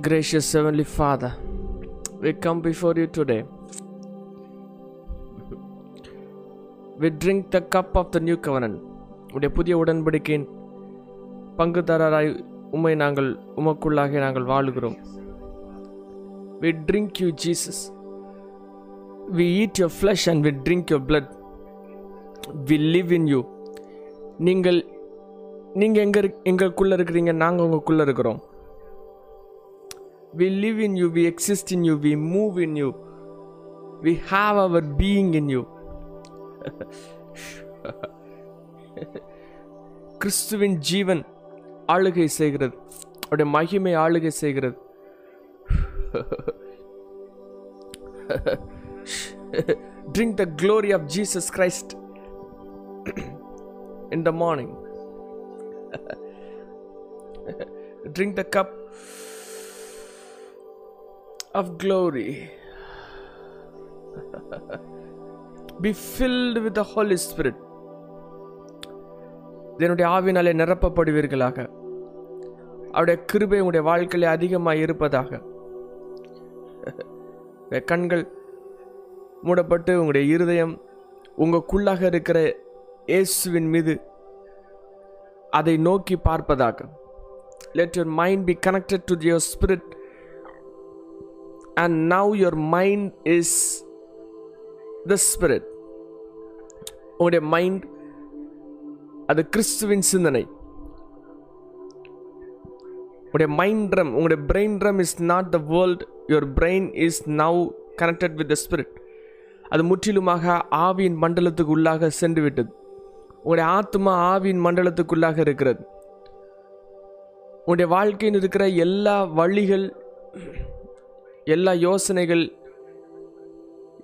Gracious heavenly father we come before you today We drink the cup of the new covenant. உடைய புதிய உடன்படிக்கையின் பங்குதாரராய் உம்மை நாங்கள் உமக்குள்ளாக நாங்கள் வாழுகிறோம் we drink you Jesus we eat your flesh and we drink your blood we live in you நீங்கள் நீங்கள் எங்கே எங்களுக்குள்ளே இருக்கிறீங்க நாங்கள் உங்களுக்குள்ளே இருக்கிறோம் We live in you, we exist in you, we move in you, we have our being in you. கிறிஸ்துவின் ஜீவன் ஆளுகை செய்கிறது அவருடைய மகிமை ஆளுகை செய்கிறது Drink the glory of Jesus Christ in the morning. Drink the cup of glory. Be filled with the Holy Spirit. இதனுடைய ஆவினாலே நிரப்பப்படுவீர்களாக அவருடைய கிருபை உங்களுடைய வாழ்க்கையிலே அதிகமாக இருப்பதாக கண்கள் மூடப்பட்டு உங்களுடைய இருதயம் உங்களுக்குள்ளாக இருக்கிற இயேசுவின் மீது அதை நோக்கி பார்ப்பதாக let your mind be connected to your spirit and now your mind is the spirit. உங்களுடைய மைண்ட் அது கிறிஸ்துவின் சிந்தனை. உங்களுடைய மைண்ட் ட்ரம் உங்களுடைய brain drum is not the world your brain is now connected with the spirit அது முற்றிலுமாக ஆவியின் மண்டலத்துக்கு உள்ளாக சென்று விட்டது. உங்களுடைய ஆத்மா ஆவியின் மண்டலத்துக்குள்ளாக இருக்கிறது. உங்களுடைய வாழ்க்கையில் இருக்கிற எல்லா வழிகள் எல்லா யோசனைகள்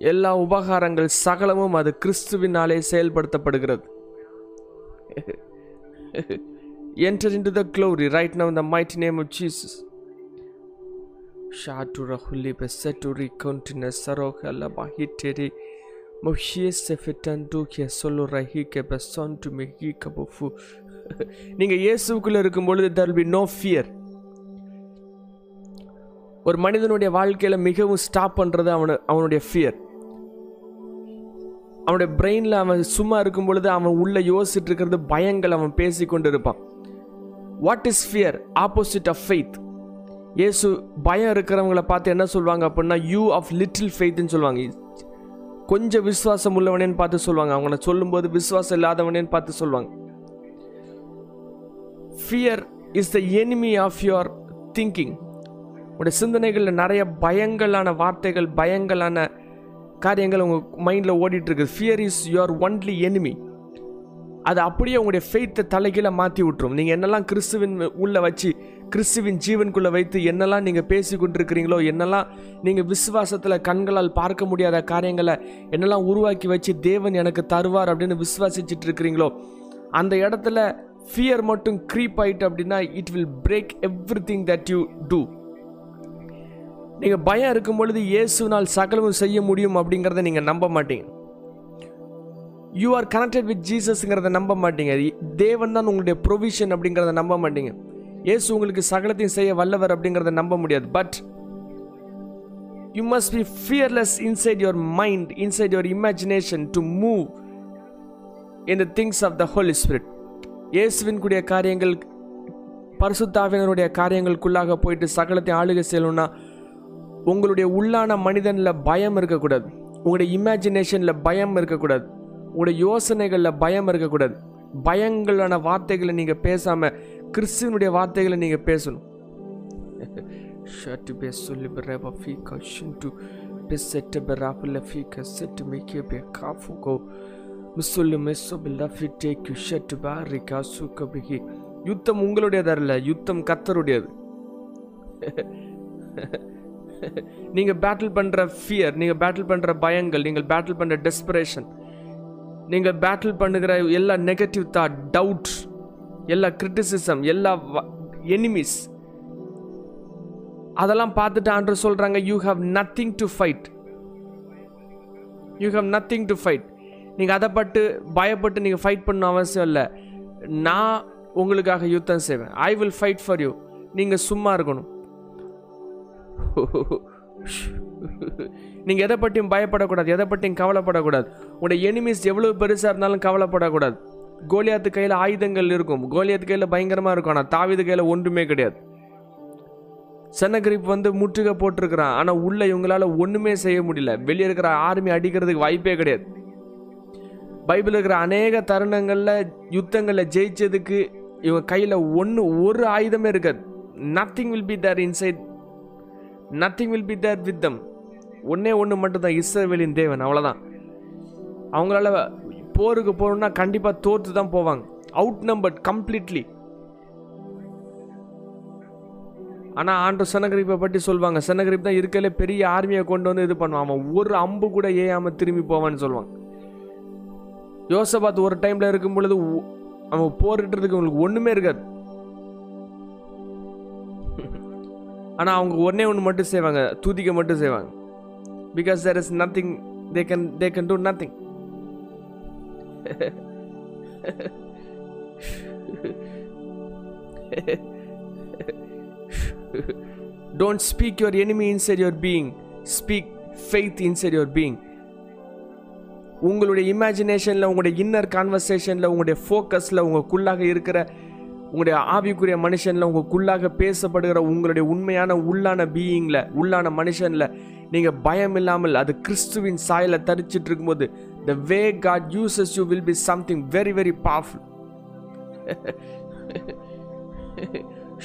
எல்லா உபகாரங்கள் சகலமும் அது கிறிஸ்துவினாலே செயல்படுத்தப்படுகிறது enter in to the glory right now the mighty name of Jesus ஷாட்டுர ஹுல்லி பெசட்டுரி கவுண்டின சரோக லபாஹிட்டெரி மொஹியே செஃபிட்டன்டு கே சொல்லு ரஹி கே பெசான் டு மெஹி கபுஃபு நீங்கள் இயேசுக்குள்ளே இருக்கும் பொழுது தெர் பி நோ ஃபியர் ஒரு மனிதனுடைய வாழ்க்கையில் மிகவும் ஸ்டாப் பண்ணுறது அவனு அவனுடைய ஃபியர் அவனுடைய பிரெயினில் அவன் சும்மா இருக்கும் பொழுது அவன் உள்ளே யோசிச்சுட்டு இருக்கிறது பயங்கள் அவன் பேசி கொண்டு இருப்பான் what is fear opposite of faith இயேசு பயம் இருக்கிறவங்கள பார்த்து என்ன சொல்லுவாங்க அப்படின்னா யூ ஆஃப் லிட்டில் ஃபெய்த்னு சொல்லுவாங்க கொஞ்சம் விசுவாசம் உள்ளவனேன்னு பார்த்து சொல்லுவாங்க அவங்கள சொல்லும்போது விசுவாசம் இல்லாதவனேன்னு பார்த்து சொல்லுவாங்க fear is the enemy of your thinking உங்களுடைய சிந்தனைகளில் நிறைய பயங்களான வார்த்தைகள் பயங்களான காரியங்கள் உங்கள் மைண்டில் ஓடிட்டு fear is your only enemy அது அப்படியே உங்களுடைய ஃபெய்த்தை தலைகீழ மாற்றி விட்டுரும். நீங்கள் என்னெல்லாம் கிறிஸ்துவின் உள்ளே வச்சு கிறிஸ்துவின் ஜீவனுக்குள்ளே வைத்து என்னெல்லாம் நீங்கள் பேசி கொண்டிருக்கிறீங்களோ என்னெல்லாம் நீங்கள் விசுவாசத்தில் கண்களால் பார்க்க முடியாத காரியங்களை என்னெல்லாம் உருவாக்கி வச்சு தேவன் எனக்கு தருவார் அப்படின்னு விசுவாசிச்சுட்டு இருக்கிறீங்களோ அந்த இடத்துல ஃபியர் மட்டும் க்ரீப் ஆயிட்டு அப்படின்னா it will break every thing that you do நீங்கள் பயம் இருக்கும் பொழுது இயேசுனால் சகலமும் செய்ய முடியும் அப்படிங்கிறத நீங்கள் நம்ப மாட்டீங்க. யூ ஆர் கனெக்டட் வித் ஜீசஸ்ங்கிறத நம்ப மாட்டீங்க. தேவன் தான் உங்களுடைய ப்ரொவிஷன் அப்படிங்கிறத நம்ப மாட்டீங்க. இயேசு உங்களுக்கு சகலத்தையும் செய்ய வல்லவர் அப்படிங்கிறத நம்ப முடியாது. But you must be fearless inside your mind inside your imagination to move in the things of the Holy Spirit இயேசுவின் கூடிய காரியங்கள் பரிசுத்தாவினருடைய காரியங்களுக்குள்ளாக போயிட்டு சகலத்தை ஆளுகை செய்யணும்னா உங்களுடைய உள்ளான மனிதனில் பயம் இருக்கக்கூடாது. உங்களுடைய இமேஜினேஷனில் பயம் இருக்கக்கூடாது. உங்களுடைய யோசனைகளில் பயம் இருக்கக்கூடாது. பயங்களான வார்த்தைகளை நீங்கள் பேசாமல் கிறிஸ்துவனுடைய வார்த்தைகளை நீங்கள் பேசணும். ஷர்ட் பே சொல்லி பிரபா ஃபீகா ஷின்டு பே செட்டு பெராப்புல ஃபீகா செட்டு மேக்கே பே காஃபுகோ மிஸ்ஸொல்லு மெஸ்ஸோ பில்லா ஃபிட்டே குஷட்டு பாரிகா சுக்கபிகி யுத்தம் உங்களுடையதல்ல யுத்தம் கத்தருடையது. நீங்கள் பேட்டில் பண்ணுற ஃபியர் நீங்கள் பேட்டில் பண்ணுற பயங்கள் நீங்கள் பேட்டில் பண்ணுற டெஸ்பரேஷன் நீங்கள் பேட்டில் பண்ணுகிற எல்லா நெகட்டிவ் தாட் டவுட் எல்லா கிரிட்டிசிசம் எல்லா எனிமிஸ் அதெல்லாம் பார்த்துட்டு ஆண்டு சொல்கிறாங்க you have nothing to fight you have nothing to fight நீங்கள் அதை பட்டு பயப்பட்டு நீங்கள் ஃபைட் பண்ண அவசியம் இல்லை. நான் உங்களுக்காக யுத்தம் செய்வேன். I will fight for you நீங்கள் சும்மா இருக்கணும். நீங்கள் எதை பற்றியும் பயப்படக்கூடாது எதை பற்றியும் கவலைப்படக்கூடாது. உங்களுடைய எனிமீஸ் எவ்வளோ பெருசாக இருந்தாலும் கவலைப்படக்கூடாது. கோலியாத்து கையில் ஆயுதங்கள் இருக்கும். கோலியாத்து கையில் பயங்கரமாக இருக்கும் ஆனால் தாவிது கையில் ஒன்றுமே கிடையாது. சென்னகிரிப் வந்து முற்றுகை போட்டிருக்கிறான் ஆனால் உள்ள இவங்களால ஒன்றுமே செய்ய முடியல. வெளியே இருக்கிற ஆர்மி அடிக்கிறதுக்கு வாய்ப்பே கிடையாது. பைபிள் இருக்கிற அநேக தருணங்களில் யுத்தங்களில் ஜெயிச்சதுக்கு இவங்க கையில் ஒன்று ஒரு ஆயுதமே இருக்காது. Nothing will be there inside nothing will be there with them ஒன்றே ஒன்று மட்டும்தான் இஸ்ரவேலின் தேவன் அவ்வளோதான் அவங்களால போருக்கு போகணும்னா கண்டிப்பாக தோற்று தான் போவாங்க. அவுட் நம்பர்ட் கம்ப்ளீட்லி ஆனால் ஆண்டு சனகரிப்பை பற்றி சொல்லுவாங்க சனகரிப் தான் இருக்கலே பெரிய ஆர்மியை கொண்டு வந்து இது பண்ணுவான். அவன் ஒரு அம்பு கூட ஏயாமல் திரும்பி போவான்னு சொல்லுவாங்க யோசபாத் ஒரு டைமில் இருக்கும் பொழுது அவன் போரிட்டுறதுக்கு அவங்களுக்கு ஒன்றுமே இருக்காது. ஆனால் அவங்க ஒன்றே ஒன்று மட்டும் செய்வாங்க. தூதிக்க மட்டும் செய்வாங்க. Because there is nothing they can they can do nothing don't speak your enemy inside your being speak faith inside your being உங்களுடைய இமேஜினேஷனில் உங்களுடைய இன்னர் கான்வர்சேஷனில் உங்களுடைய ஃபோக்கஸில் உங்களுக்குள்ளாக இருக்கிற உங்களுடைய ஆவிக்குரிய மனுஷனில் உங்களுக்குள்ளாக பேசப்படுகிற உங்களுடைய உண்மையான உள்ளான பீயிங்கில் உள்ளான மனுஷனில் நீங்கள் பயம் இல்லாமல் அது கிறிஸ்துவின் சாயலை தரிச்சிட்டு இருக்கும்போது the way God uses you will be something very very powerful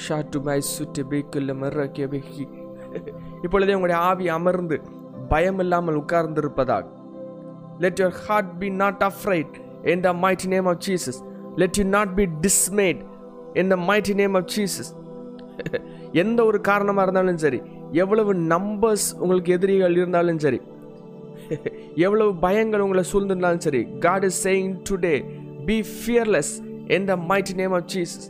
shot my சுட்டு பீக்குள்ள மர்றக்கி இப்பொழுதே உங்களுடைய ஆவி அமர்ந்து பயம் இல்லாமல் உட்கார்ந்திருப்பதாக let your heart be not afraid in the might name of Jesus let you not be dismayed in the mighty name of Jesus. எந்த ஒரு காரணமாக இருந்தாலும் சரி எவ்வளவு நம்பர்ஸ் உங்களுக்கு எதிரிகள் இருந்தாலும் சரி எவ்வளவு பயங்கள் உங்களை சூழ்ந்திருந்தாலும் சரி God is saying today be fearless in the mighty name of Jesus.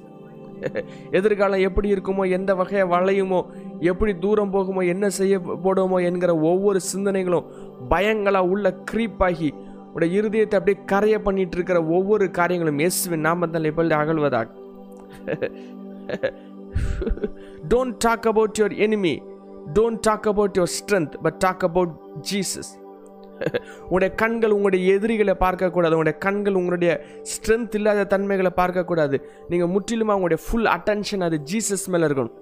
எதிர்காலம் எப்படி இருக்குமோ எந்த வகையை வளையுமோ எப்படி தூரம் போகுமோ என்ன செய்ய போடுமோ என்கிற ஒவ்வொரு சிந்தனைகளும் பயங்களாக உள்ள க்ரீப்பாகி ஆகி உடைய இருதயத்தை அப்படியே கரைய பண்ணிட்டு இருக்கிற ஒவ்வொரு காரியங்களும் இயேசுவின் நாமத்தில் எப்படி அகழ்வதாக don't talk about your enemy. Don't talk about your strength but talk about Jesus உங்களுடைய கண்கள் உங்களுடைய எதிரிகளை பார்க்கக்கூடாது. உங்களுடைய கண்கள் உங்களுடைய ஸ்ட்ரென்த் இல்லாத தன்மைகளை பார்க்கக்கூடாது. நீங்கள் முற்றிலுமா உங்களுடைய ஃபுல் அட்டென்ஷன் அது ஜீசஸ் மேலே இருக்கணும்.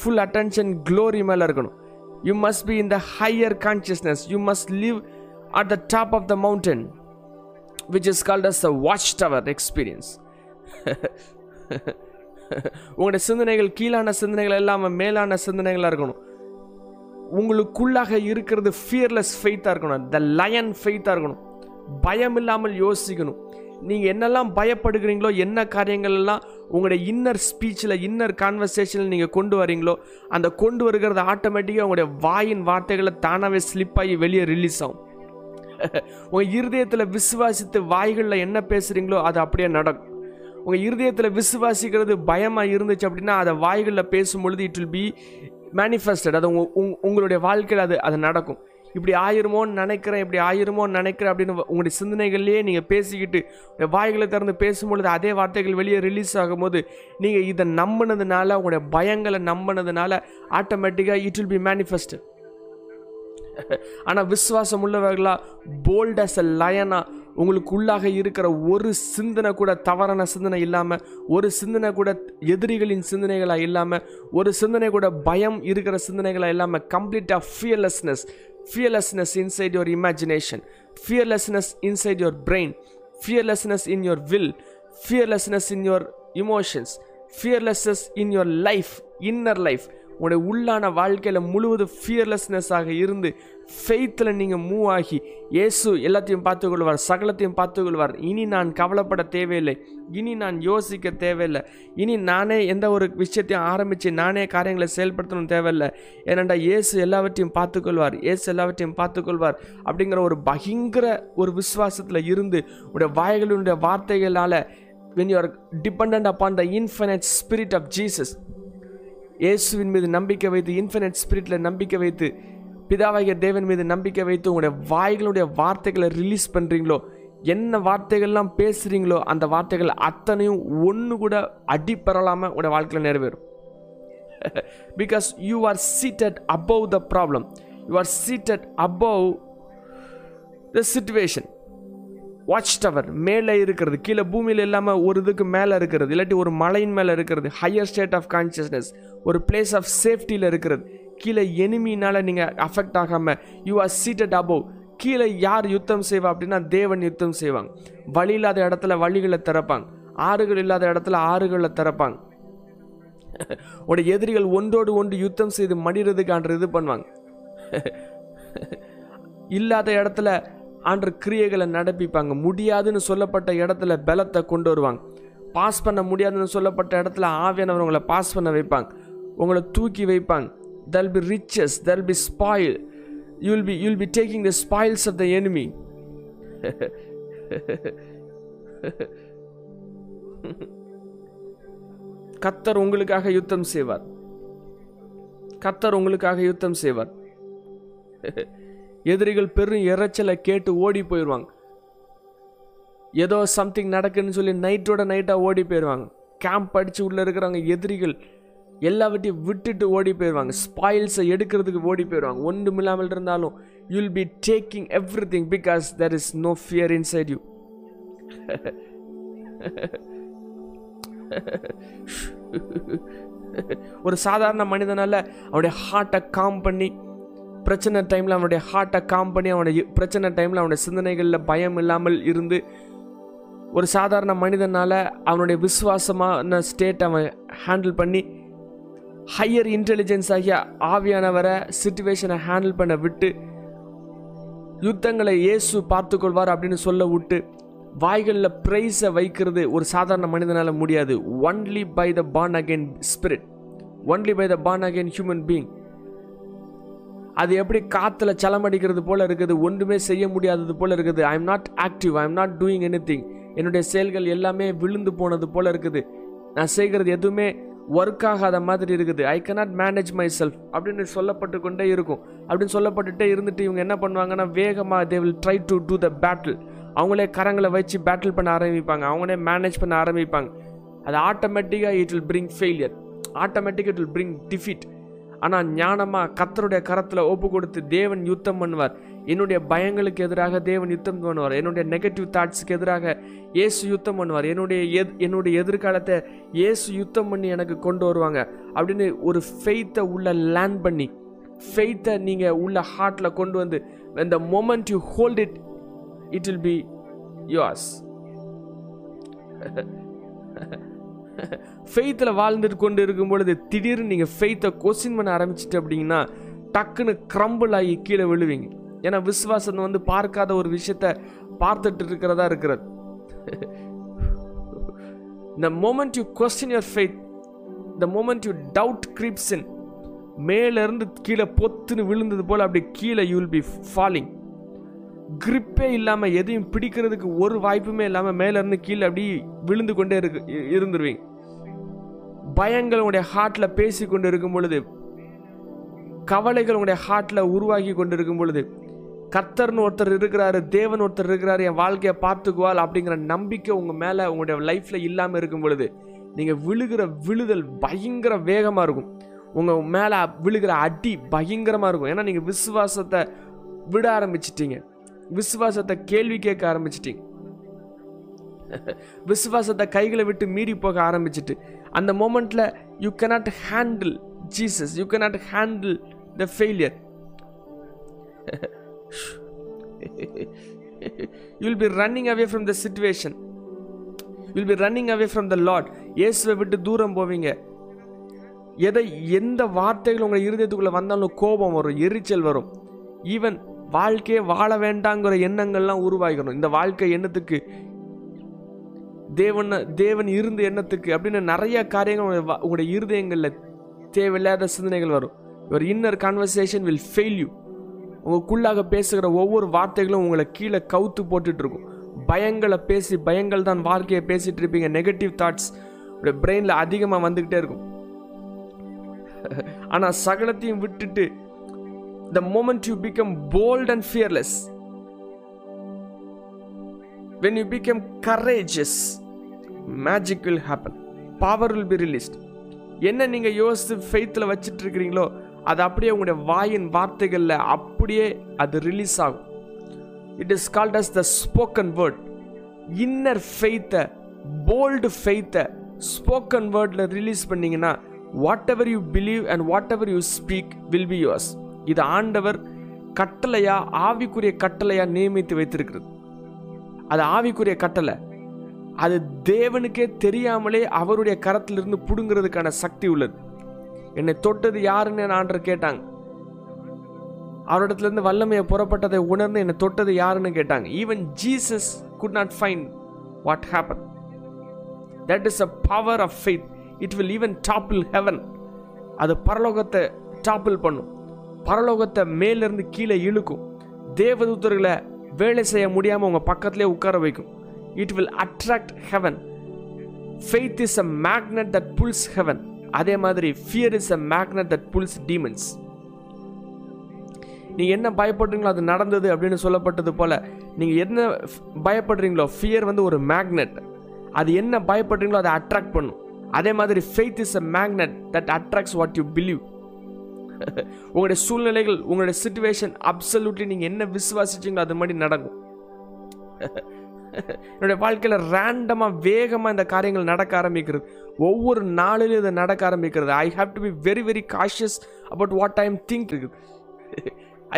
ஃபுல் அட்டென்ஷன் க்ளோரி மேலே இருக்கணும். You must be in the higher consciousness you must live at the top of the mountain which is called as a watch tower experience உங்களுடைய சிந்தனைகள் கீழான சிந்தனைகள் இல்லாமல் மேலான சிந்தனைகளாக இருக்கணும். உங்களுக்குள்ளாக இருக்கிறது ஃபியர்லெஸ் ஃபெய்த்தாக இருக்கணும். த லயன் ஃபெய்த்தாக இருக்கணும். பயம் இல்லாமல் யோசிக்கணும். நீங்கள் என்னெல்லாம் பயப்படுகிறீங்களோ என்ன காரியங்கள் எல்லாம் உங்களுடைய இன்னர் ஸ்பீச்சில் இன்னர் கான்வர்சேஷனில் நீங்கள் கொண்டு வரீங்களோ அந்த கொண்டு வருகிறது ஆட்டோமேட்டிக்காக உங்களுடைய வாயின் வார்த்தைகளை தானாகவே ஸ்லிப் ஆகி வெளியே ரிலீஸ் ஆகும். உங்கள் இருதயத்தில் விசுவாசித்து வாய்களில் என்ன பேசுகிறீங்களோ அது அப்படியே நடக்கும். உங்கள் இருதயத்தில் விசுவாசிக்கிறது பயமாக இருந்துச்சு அப்படின்னா அதை வாய்களில் பேசும்பொழுது இட் வில் பி மேனிஃபெஸ்டட் அது உங் உங்களுடைய வாழ்க்கையில் அது அது நடக்கும். இப்படி ஆயிருமோன்னு நினைக்கிறேன் இப்படி ஆயிருமோன்னு நினைக்கிறேன் அப்படின்னு உங்களுடைய சிந்தனைகள்லேயே நீங்கள் பேசிக்கிட்டு வாய்களை திறந்து பேசும்பொழுது அதே வார்த்தைகள் வெளியே ரிலீஸ் ஆகும்போது நீங்கள் இதை நம்பினதுனால உங்களுடைய பயங்களை நம்பினதுனால ஆட்டோமேட்டிக்காக இட் வில் பி மேனிஃபெஸ்டட் ஆனால் விசுவாசம் உள்ளவர்களாக போல்ட் அஸ் அ லயனா உங்களுக்குள்ளாக இருக்கிற ஒரு சிந்தனை கூட தவறான சிந்தனை இல்லாமல் ஒரு சிந்தனை கூட எதிரிகளின் சிந்தனைகளாக இல்லாமல் ஒரு சிந்தனை கூட பயம் இருக்கிற சிந்தனைகளாக இல்லாமல் கம்ப்ளீட்டாக fearlessness fearlessness inside your imagination fearlessness inside your brain fearlessness in your will fearlessness in your emotions fearlessness in your life inner life உங்களுடைய உள்ளான வாழ்க்கையில் முழுவதும் ஃபியர்லெஸ்னஸாக இருந்து ஃபெய்த்தில் நீங்கள் மூவ் ஆகி இயேசு எல்லாத்தையும் பார்த்துக்கொள்வார் சகலத்தையும் பார்த்துக்கொள்வார். இனி நான் கவலைப்பட தேவையில்லை. இனி நான் யோசிக்க தேவையில்லை. இனி நானே எந்த ஒரு விஷயத்தையும் ஆரம்பித்து நானே காரியங்களை செயல்படுத்தணும் தேவையில்லை. ஏனெண்டா இயேசு எல்லாவற்றையும் பார்த்துக்கொள்வார். இயேசு எல்லாவற்றையும் பார்த்துக்கொள்வார் அப்படிங்கிற ஒரு பயங்கர ஒரு விசுவாசத்தில் இருந்து உடைய வாய்களுடைய வார்த்தைகளால் when you are dependent upon the infinite spirit of Jesus இயேசுவின் மீது நம்பிக்கை வைத்து இன்ஃபினைட் ஸ்பிரிட்டில் நம்பிக்கை வைத்து பிதாவாகிய தேவன் மீது நம்பிக்கை வைத்து உங்களுடைய வாய்களுடைய வார்த்தைகளை ரிலீஸ் பண்ணுறீங்களோ என்ன வார்த்தைகள்லாம் பேசுகிறீங்களோ அந்த வார்த்தைகள் அத்தனையும் ஒன்று கூட அடிப்பெறலாமல் உங்களுடைய வாழ்க்கையில் நிறைவேறும். Because you are seated above the problem you are seated above the situation watch tower மேலே இருக்கிறது. கீழே பூமியில் இல்லாமல் ஒரு இதுக்கு மேலே இருக்கிறது. இல்லாட்டி ஒரு மலையின் மேலே இருக்கிறது. ஹையர் ஸ்டேட் ஆஃப் கான்சியஸ்னஸ் ஒரு பிளேஸ் ஆஃப் சேஃப்டியில் இருக்கிறது. கீழே எனிமினால் நீங்கள் அஃபெக்ட் ஆகாமல் யூ ஆர் சீட்டட் அபோவ் கீழே யார் யுத்தம் செய்வா அப்படின்னா தேவன் யுத்தம் செய்வாங்க. வழி இல்லாத இடத்துல வழிகளை திறப்பாங்க. ஆறுகள் இல்லாத இடத்துல ஆறுகளை திறப்பாங்க. உடைய எதிரிகள் ஒன்றோடு ஒன்று யுத்தம் செய்து மடிறதுக்கான்ற இது பண்ணுவாங்க. இல்லாத இடத்துல ஆண்டு கிரியைகளை நடப்பிப்பாங்க. முடியாதுன்னு சொல்லப்பட்ட இடத்துல பலத்தை கொண்டு வருவாங்க. பாஸ் பண்ண முடியாதுன்னு சொல்லப்பட்ட இடத்துல ஆவியானவர் உங்களை பாஸ் பண்ண வைப்பாங்க. உங்களை தூக்கி வைப்பாங்க. They'll be riches they'll be spoil You'll be be be be taking the spoils the the enemy. கத்தர் உங்களுக்காக யுத்தம் செய்வார். கத்தர் உங்களுக்காக யுத்தம் செய்வார். எதிரிகள் பெரும் இறைச்சலை கேட்டு ஓடி போயிடுவாங்க ஏதோ சம்திங் நடக்குன்னு சொல்லி நைட்டோட நைட்டாக ஓடி போயிடுவாங்க கேம்ப் அடித்து உள்ளே இருக்கிறவங்க எதிரிகள் எல்லாவற்றையும் விட்டுட்டு ஓடி போயிடுவாங்க. ஸ்பாயில்ஸை எடுக்கிறதுக்கு ஓடி போயிடுவாங்க. ஒன்றும் இல்லாமல் இருந்தாலும் you'll be taking everything because there is no fear inside you ஒரு சாதாரண மனிதனால் அவனுடைய ஹார்ட்டை காம் பண்ணி பிரச்சனை டைமில் அவனுடைய ஹார்ட்டை காம் பண்ணி அவனுடைய பிரச்சனை டைமில் அவனுடைய சிந்தனைகளில் பயம் இல்லாமல் இருந்து ஒரு சாதாரண மனிதனால் அவனுடைய விசுவாசமான ஸ்டேட் அவன் ஹேண்டில் பண்ணி ஹையர் இன்டெலிஜென்ஸ் ஆகிய ஆவியானவரை சுச்சுவேஷனை ஹேண்டில் பண்ண விட்டு யுத்தங்களை இயேசு பார்த்துக்கொள்வார் அப்படின்னு சொல்ல விட்டு வாய்களில் ப்ரைஸை வைக்கிறது ஒரு சாதாரண மனிதனால் முடியாது. Only by the born again spirit only by the born again human being அது எப்படி காற்றுல சலமடிக்கிறது போல் இருக்குது ஒன்றுமே செய்ய முடியாதது போல் இருக்குது. I am not active I am not doing any என்னுடைய செயல்கள் எல்லாமே விழுந்து போனது போல் இருக்குது. நான் செய்கிறது எதுவுமே ஒர்க் ஆகாத மாதிரி இருக்குது. I cannot manage myself அப்படின்னு சொல்லப்பட்டு கொண்டே இருக்கும். அப்படின்னு சொல்லப்பட்டுட்டே இருந்துட்டு இவங்க என்ன பண்ணுவாங்கன்னா வேகமாக they will try to do the battle அவங்களே கரங்களை வச்சு பேட்டில் பண்ண ஆரம்பிப்பாங்க. அவங்களே மேனேஜ் பண்ண ஆரம்பிப்பாங்க. அது ஆட்டோமேட்டிக்காக இட் வில் பிரிங் ஃபெயிலியர் ஆட்டோமேட்டிக்காக இட் வில் பிரிங் டிஃபீட் ஆனால் ஞானமாக கத்தருடைய கரத்தில் ஒப்பு கொடுத்து தேவன் யுத்தம் பண்ணுவார். என்னுடைய பயங்களுக்கு எதிராக தேவன் யுத்தம் பண்ணுவார். என்னுடைய நெகட்டிவ் தாட்ஸுக்கு எதிராக இயேசு யுத்தம் பண்ணுவார். என்னுடைய எத் என்னுடைய எதிர்காலத்தை இயேசு யுத்தம் பண்ணி எனக்கு கொண்டு வருவாங்க. அப்படின்னு ஒரு ஃபெய்த்தை உள்ள லேண்ட் பண்ணி ஃபெய்த்தை நீங்கள் உள்ள ஹார்ட்டில் கொண்டு வந்து இந்த moment you hold it it will be yours ஃபெய்த்தில் வாழ்ந்துட்டு கொண்டு இருக்கும் பொழுது திடீர்னு நீங்கள் ஃபெய்த்தை கொஸ்டின் பண்ண ஆரம்பிச்சிட்டு அப்படிங்கன்னா டக்குன்னு க்ரம்பிள் ஆகி கீழே விழுவீங்க. ஏன்னா விசுவாசம் வந்து பார்க்காத ஒரு விஷயத்த பார்த்துட்டு இருக்கிறதா இருக்கிறது. The moment you question your faith the moment you doubt creeps in மேலேருந்து கீழே பொத்துன்னு விழுந்தது போல் அப்படி கீழே யூ வில் பி ஃபாலிங் கிரிப்பே இல்லாமல் எதையும் பிடிக்கிறதுக்கு ஒரு வாய்ப்புமே இல்லாமல் மேலேருந்து கீழே அப்படி விழுந்து கொண்டே இருக்கு இருந்துருவீங்க. பயங்கள் உங்களுடைய ஹார்ட்டில் பேசி கொண்டு இருக்கும் பொழுது கவலைகள் உங்களுடைய ஹார்ட்டில் உருவாகி கொண்டு இருக்கும் பொழுது கர்த்தர்னு ஒருத்தர் இருக்கிறாரு தேவன் ஒருத்தர் இருக்கிறாரு என் வாழ்க்கையை பார்த்துக்குவாள் அப்படிங்கிற நம்பிக்கை உங்கள் மேலே உங்களுடைய லைஃப்பில் இல்லாமல் இருக்கும் பொழுது நீங்கள் விழுகிற விழுதல் பயங்கர வேகமாக இருக்கும். உங்கள் மேலே விழுகிற அடி பயங்கரமாக இருக்கும். ஏன்னா நீங்கள் விசுவாசத்தை விட ஆரம்பிச்சிட்டீங்க. விசுவாசத்தை கேள்வி கேட்க ஆரம்பிச்சிட்டிங்க. விசுவாசத்தை கைகளை விட்டு மீறி போக ஆரம்பிச்சிட்டு அந்த மோமெண்ட்டில் you cannot handle Jesus you cannot handle the failure you'll be running away from the situation will be running away from the Lord இயேசுவை விட்டு தூரம் போவீங்க. எதை எந்த வார்த்தைகள் உங்கள் இருதயத்துக்குள்ளே வந்தாலும் கோபம் வரும் எரிச்சல் வரும். ஈவன் வாழ்க்கையே வாழ வேண்டாங்கிற எண்ணங்கள்லாம் உருவாகிக்கணும் இந்த வாழ்க்கை எண்ணத்துக்கு தேவன் தேவன் இருந்த எண்ணத்துக்கு அப்படின்னு நிறைய காரியங்கள் உங்களுடைய வா- உங்களுடைய இருதயங்களில் தேவையில்லாத சிந்தனைகள் வரும். ஒரு inner conversation will fail you உங்களுக்குள்ளாக பேசுகிற ஒவ்வொரு வார்த்தைகளும் உங்களை கீழே கவுத்து போட்டுட்ருக்கும். பயங்களை பேசி பயங்கள் தான் வாழ்க்கையை பேசிகிட்டு இருப்பீங்க. நெகட்டிவ் தாட்ஸ் உடைய பிரெயினில் அதிகமாக வந்துக்கிட்டே இருக்கும். ஆனால் சகலத்தையும் விட்டுட்டு the moment you become bold and fearless when you become courageous magic will happen power will be released என்ன நீங்கள் யோசித்து ஃபெய்த்தில் வச்சுட்டு இருக்கிறீங்களோ அது அப்படியே உங்களுடைய வாயின் வார்த்தைகளில் அப்படியே அது ரிலீஸ் ஆகும். It is called as the spoken word inner ஃபெய்த்தை bold ஃபெய்த்தை ஸ்போக்கன் வேர்டில் ரிலீஸ் பண்ணிங்கன்னா whatever you believe and whatever you speak will be yours இது ஆண்டவர் கட்டளையா ஆவிக்குரிய கட்டளையா நியமித்து வைத்திருக்கிறது. அது ஆவிக்குரிய கட்டளை. அது தேவனுக்கே தெரியாமலே அவருடைய கரத்திலிருந்து பிடுங்கிறதுக்கான சக்தி உள்ளது. என்னை தொட்டது யாருன்னு ஆண்டர் கேட்டாங்க. அவரிடத்துலேருந்து வல்லமையை புறப்பட்டதை உணர்ந்து என்னை தொட்டது யாருன்னு கேட்டாங்க. Even Jesus could not find what happen that is a power of faith it will even topple heaven அது பரலோகத்தை டாப்பிள் பண்ணும். பரலோகத்தை மேலிருந்து கீழே இழுக்கும். தேவதூத்தர்களை வேலை செய்ய முடியாமல் உங்கள் பக்கத்திலே உட்கார வைக்கும். It will attract heaven faith is a magnet that pulls heaven அதே மாதிரி fear is a magnet that pulls demons நீங்கள் என்ன பயப்படுறீங்களோ அது நடந்தது அப்படின்னு சொல்லப்பட்டது போல் நீங்கள் என்ன பயப்படுறீங்களோ ஃபியர் வந்து ஒரு மேக்னெட் அது என்ன பயப்படுறீங்களோ அதை அட்ராக்ட் பண்ணும். அதே மாதிரி faith is a magnet that attracts what you believe உங்களுடைய சூழ்நிலைகள் உங்களுடைய சுச்சுவேஷன் அப்சல்யூட்லி நீங்கள் என்ன விசுவாசிச்சீங்களோ அது மாதிரி நடக்கும். என்னுடைய வாழ்க்கையில் ரேண்டமாக வேகமாக இந்த காரியங்கள் நடக்க ஆரம்பிக்கிறது. ஒவ்வொரு நாளிலும் இதை நடக்க ஆரம்பிக்கிறது. I have to be very very cautious about what I am think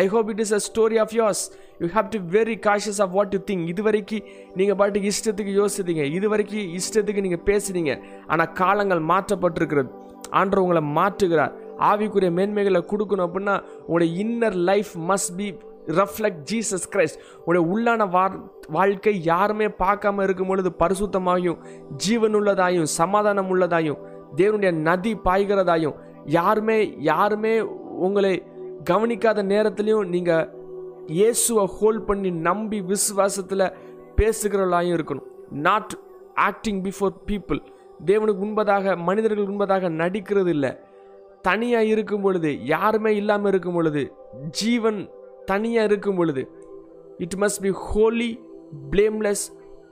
I hope it is a story of yours you have to very cautious of what you think இது வரைக்கும் நீங்கள் பாட்டுக்கு இஷ்டத்துக்கு யோசித்தீங்க. இது வரைக்கும் இஷ்டத்துக்கு நீங்கள் பேசுனீங்க. ஆனால் காலங்கள் மாற்றப்பட்டிருக்கிறது. ஆண்டவர் உங்களை மாற்றுகிறார். ஆவிக்குரிய மேன்மைகளை கொடுக்கணும் அப்படின்னா உங்களுடைய inner life must be reflect Jesus Christ உடைய உள்ளான வார் வாழ்க்கை யாருமே பார்க்காம இருக்கும் பொழுது பரிசுத்தமாகியும் ஜீவனுள்ளதாயும் சமாதானம் உள்ளதாயும் தேவனுடைய நதி பாய்கிறதாயும் யாருமே யாருமே உங்களை கவனிக்காத நேரத்துலையும் நீங்கள் இயேசுவை ஹோல்ட் பண்ணி நம்பி விசுவாசத்தில் பேசுகிறவர்களாயும் இருக்கணும். நாட் ஆக்டிங் பிஃபோர் பீப்புள் தேவனுக்கு உண்பதாக மனிதர்கள் உண்பதாக நடிக்கிறது இல்லை தனியாக இருக்கும் பொழுது யாருமே இல்லாமல் இருக்கும் பொழுது ஜீவன் தனியாக இருக்கும் பொழுது it must be holy blameless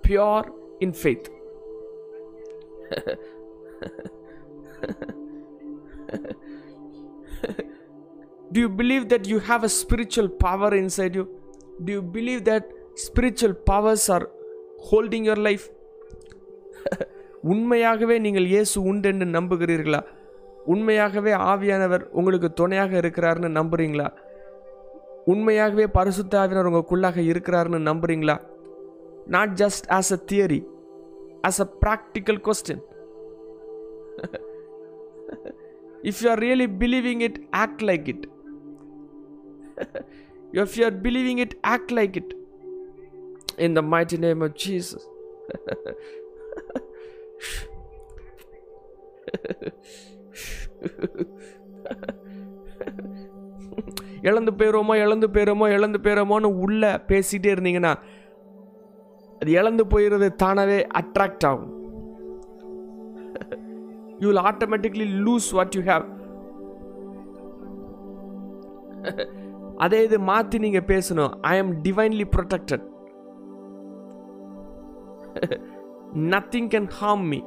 pure in faith Do you believe that you have a spiritual power inside you? Do you believe that spiritual powers are holding your life? உண்மையாகவே நீங்கள் இயேசு உண்டு என்று நம்புகிறீர்களா உண்மையாகவே ஆவியானவர் உங்களுக்கு துணையாக இருக்கிறார்னு நம்புறீங்களா உண்மையாகவே பரிசுத்த ஆவியானவர் உங்களுக்குள்ளாக இருக்கிறாருன்னு நம்புறீங்களா not just as a theory as a practical question if you are really believing it act like it if you are believing it act like it in the mighty name of jesus இழந்து போயிடுவோமோ இழந்து போயிடுவோமோ இழந்து போயிடுவோமோன்னு உள்ளே பேசிகிட்டே இருந்தீங்கன்னா அது இழந்து போயிடுறது தானாகவே அட்ராக்ட் ஆகும். You will automatically lose what you have அதே இது மாற்றி நீங்கள் பேசணும். I am divinely protected nothing can harm me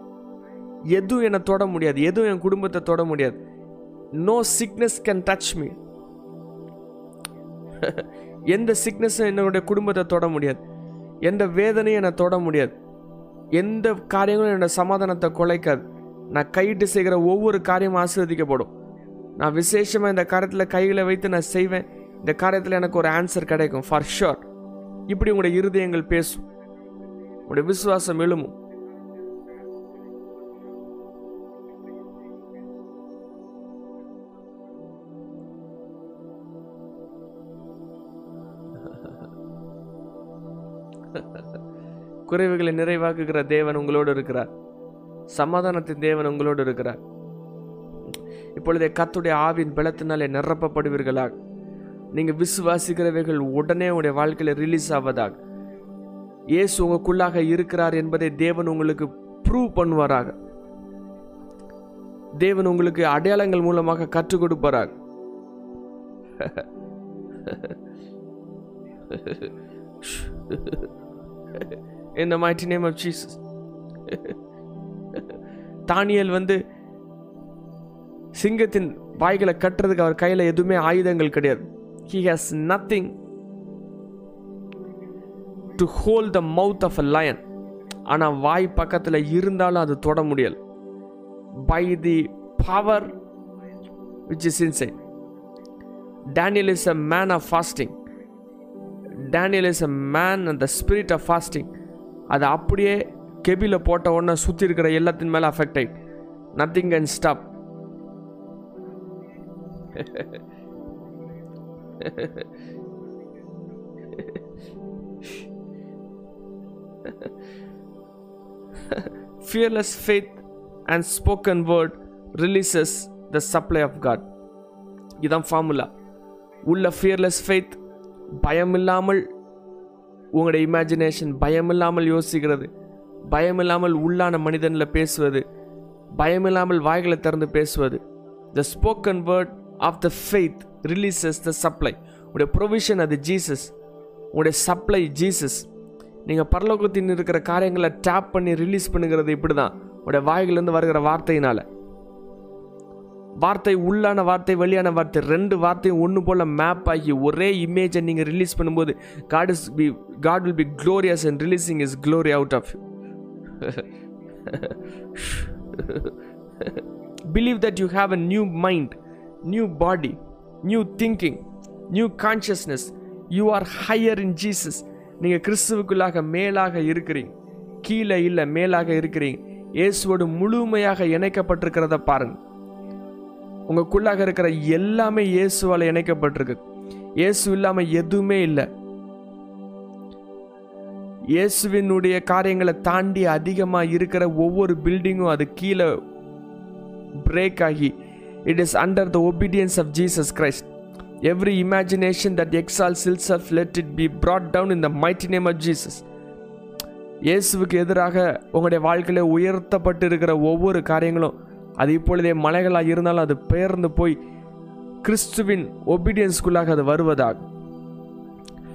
எதுவும் என்னை தொட முடியாது. எதுவும் என் குடும்பத்தை தொட முடியாது. No sickness can touch me எந்த சிக்னஸும் என்னுடைய குடும்பத்தை தொட முடியாது. எந்த வேதனையும் என்னை தொட முடியாது. எந்த காரியங்களும் என்னோட சமாதானத்தை குலைக்காது. நான் கையிட்டு செய்கிற ஒவ்வொரு காரியமும் ஆசீர்வதிக்கப்படும். நான் விசேஷமாக இந்த காரியத்தில் கைகளை வைத்து நான் செய்வேன். இந்த காரியத்தில் எனக்கு ஒரு ஆன்சர் கிடைக்கும் ஃபார் ஷுர் இப்படி உங்களுடைய இருதயங்கள் பேசும். உங்களுடைய விசுவாசம் எழுமும் குறைவுகளை நிறைவாக்குகிற தேவன் உங்களோடு இருக்கிறார். சமாதானத்தின் தேவன் உங்களோடு இருக்கிறார். இப்பொழுதே கத்துடைய ஆவின் பலத்தினாலே நிரப்பப்படுவீர்களாக. நீங்கள் விசுவாசிக்கிறவைகள் உடனே உங்களுடைய வாழ்க்கையில் ரிலீஸ் ஆவதாக. இயேசு உங்களுக்குள்ளாக இருக்கிறார் என்பதை தேவன் உங்களுக்கு ப்ரூவ் பண்ணுவாராக. தேவன் உங்களுக்கு அடையாளங்கள் மூலமாக கற்றுக் கொடுப்பாராக. இந்த the name of Jesus Daniel வந்து சிங்கத்தின் வாய்களை கட்டுறதுக்கு அவர் கையில் எதுவுமே ஆயுதங்கள் கிடையாது. He has nothing to hold the mouth of a lion ஆனால் வாய் பக்கத்தில் இருந்தாலும் அது தொட முடியல. By the power which is inside Daniel is a man of fasting Daniel is a man அந்த ஸ்பிரிட் ஆஃப் ஃபாஸ்டிங் அதை அப்படியே கெபியில் போட்ட உடனே சுற்றி இருக்கிற எல்லாத்தின் மேலே affect ஆயிட் nothing can stop fearless faith and spoken word releases the supply of God இதுதான் ஃபார்முலா உள்ள ஃபியர்லெஸ் ஃபெய்த் பயமில்லாமல் உங்களுடைய இமேஜினேஷன் பயமில்லாமல் யோசிக்கிறது. பயமில்லாமல் உள்ளான மனிதனில் பேசுவது. பயமில்லாமல் வாய்களை திறந்து பேசுவது. The spoken word of the faith releases the supply உடைய ப்ரொவிஷன் அது ஜீசஸ் உங்களுடைய சப்ளை ஜீசஸ் நீங்கள் பரலோகத்தின் இருக்கிற காரியங்களை டேப் பண்ணி ரிலீஸ் பண்ணுகிறது இப்படி தான் உடைய வாய்கிலேருந்து வருகிற வார்த்தையினால். வார்த்தை உள்ளான வார்த்தை வெளியான வார்த்தை ரெண்டு வார்த்தையும் ஒன்று போல் மேப் ஆகி ஒரே இமேஜை நீங்கள் ரிலீஸ் பண்ணும்போது God is be God will be glorious and releasing is glory out of believe that you have a new mind new body new thinking new consciousness you are higher in Jesus நீங்கள் கிறிஸ்துவுக்குள்ளாக மேலாக இருக்கிறீங்க. கீழே இல்லை மேலாக இருக்கிறீங்க. இயேசுவோடு முழுமையாக இணைக்கப்பட்டிருக்கிறத பாருங்கள் உங்களுக்குள்ளாக இருக்கிற எல்லாமே இயேசுவால் இணைக்கப்பட்டிருக்கு. இயேசு இல்லாமல் எதுவுமே இல்லை. இயேசுவினுடைய காரியங்களை தாண்டி அதிகமாக இருக்கிற ஒவ்வொரு பில்டிங்கும் அது கீழே பிரேக் ஆகி it is under the obedience of Jesus Christ every imagination that exalts of let it be brought down in the mighty name of Jesus இயேசுவுக்கு எதிராக உங்களுடைய வாழ்க்கையில் உயர்த்தப்பட்டு இருக்கிற ஒவ்வொரு காரியங்களும் அது இப்பொழுதே மலைகளாக இருந்தாலும் அது பெயர்ந்து போய் கிறிஸ்துவின் ஒபீடியன்ஸ்குள்ளாக அது வருவதாகும்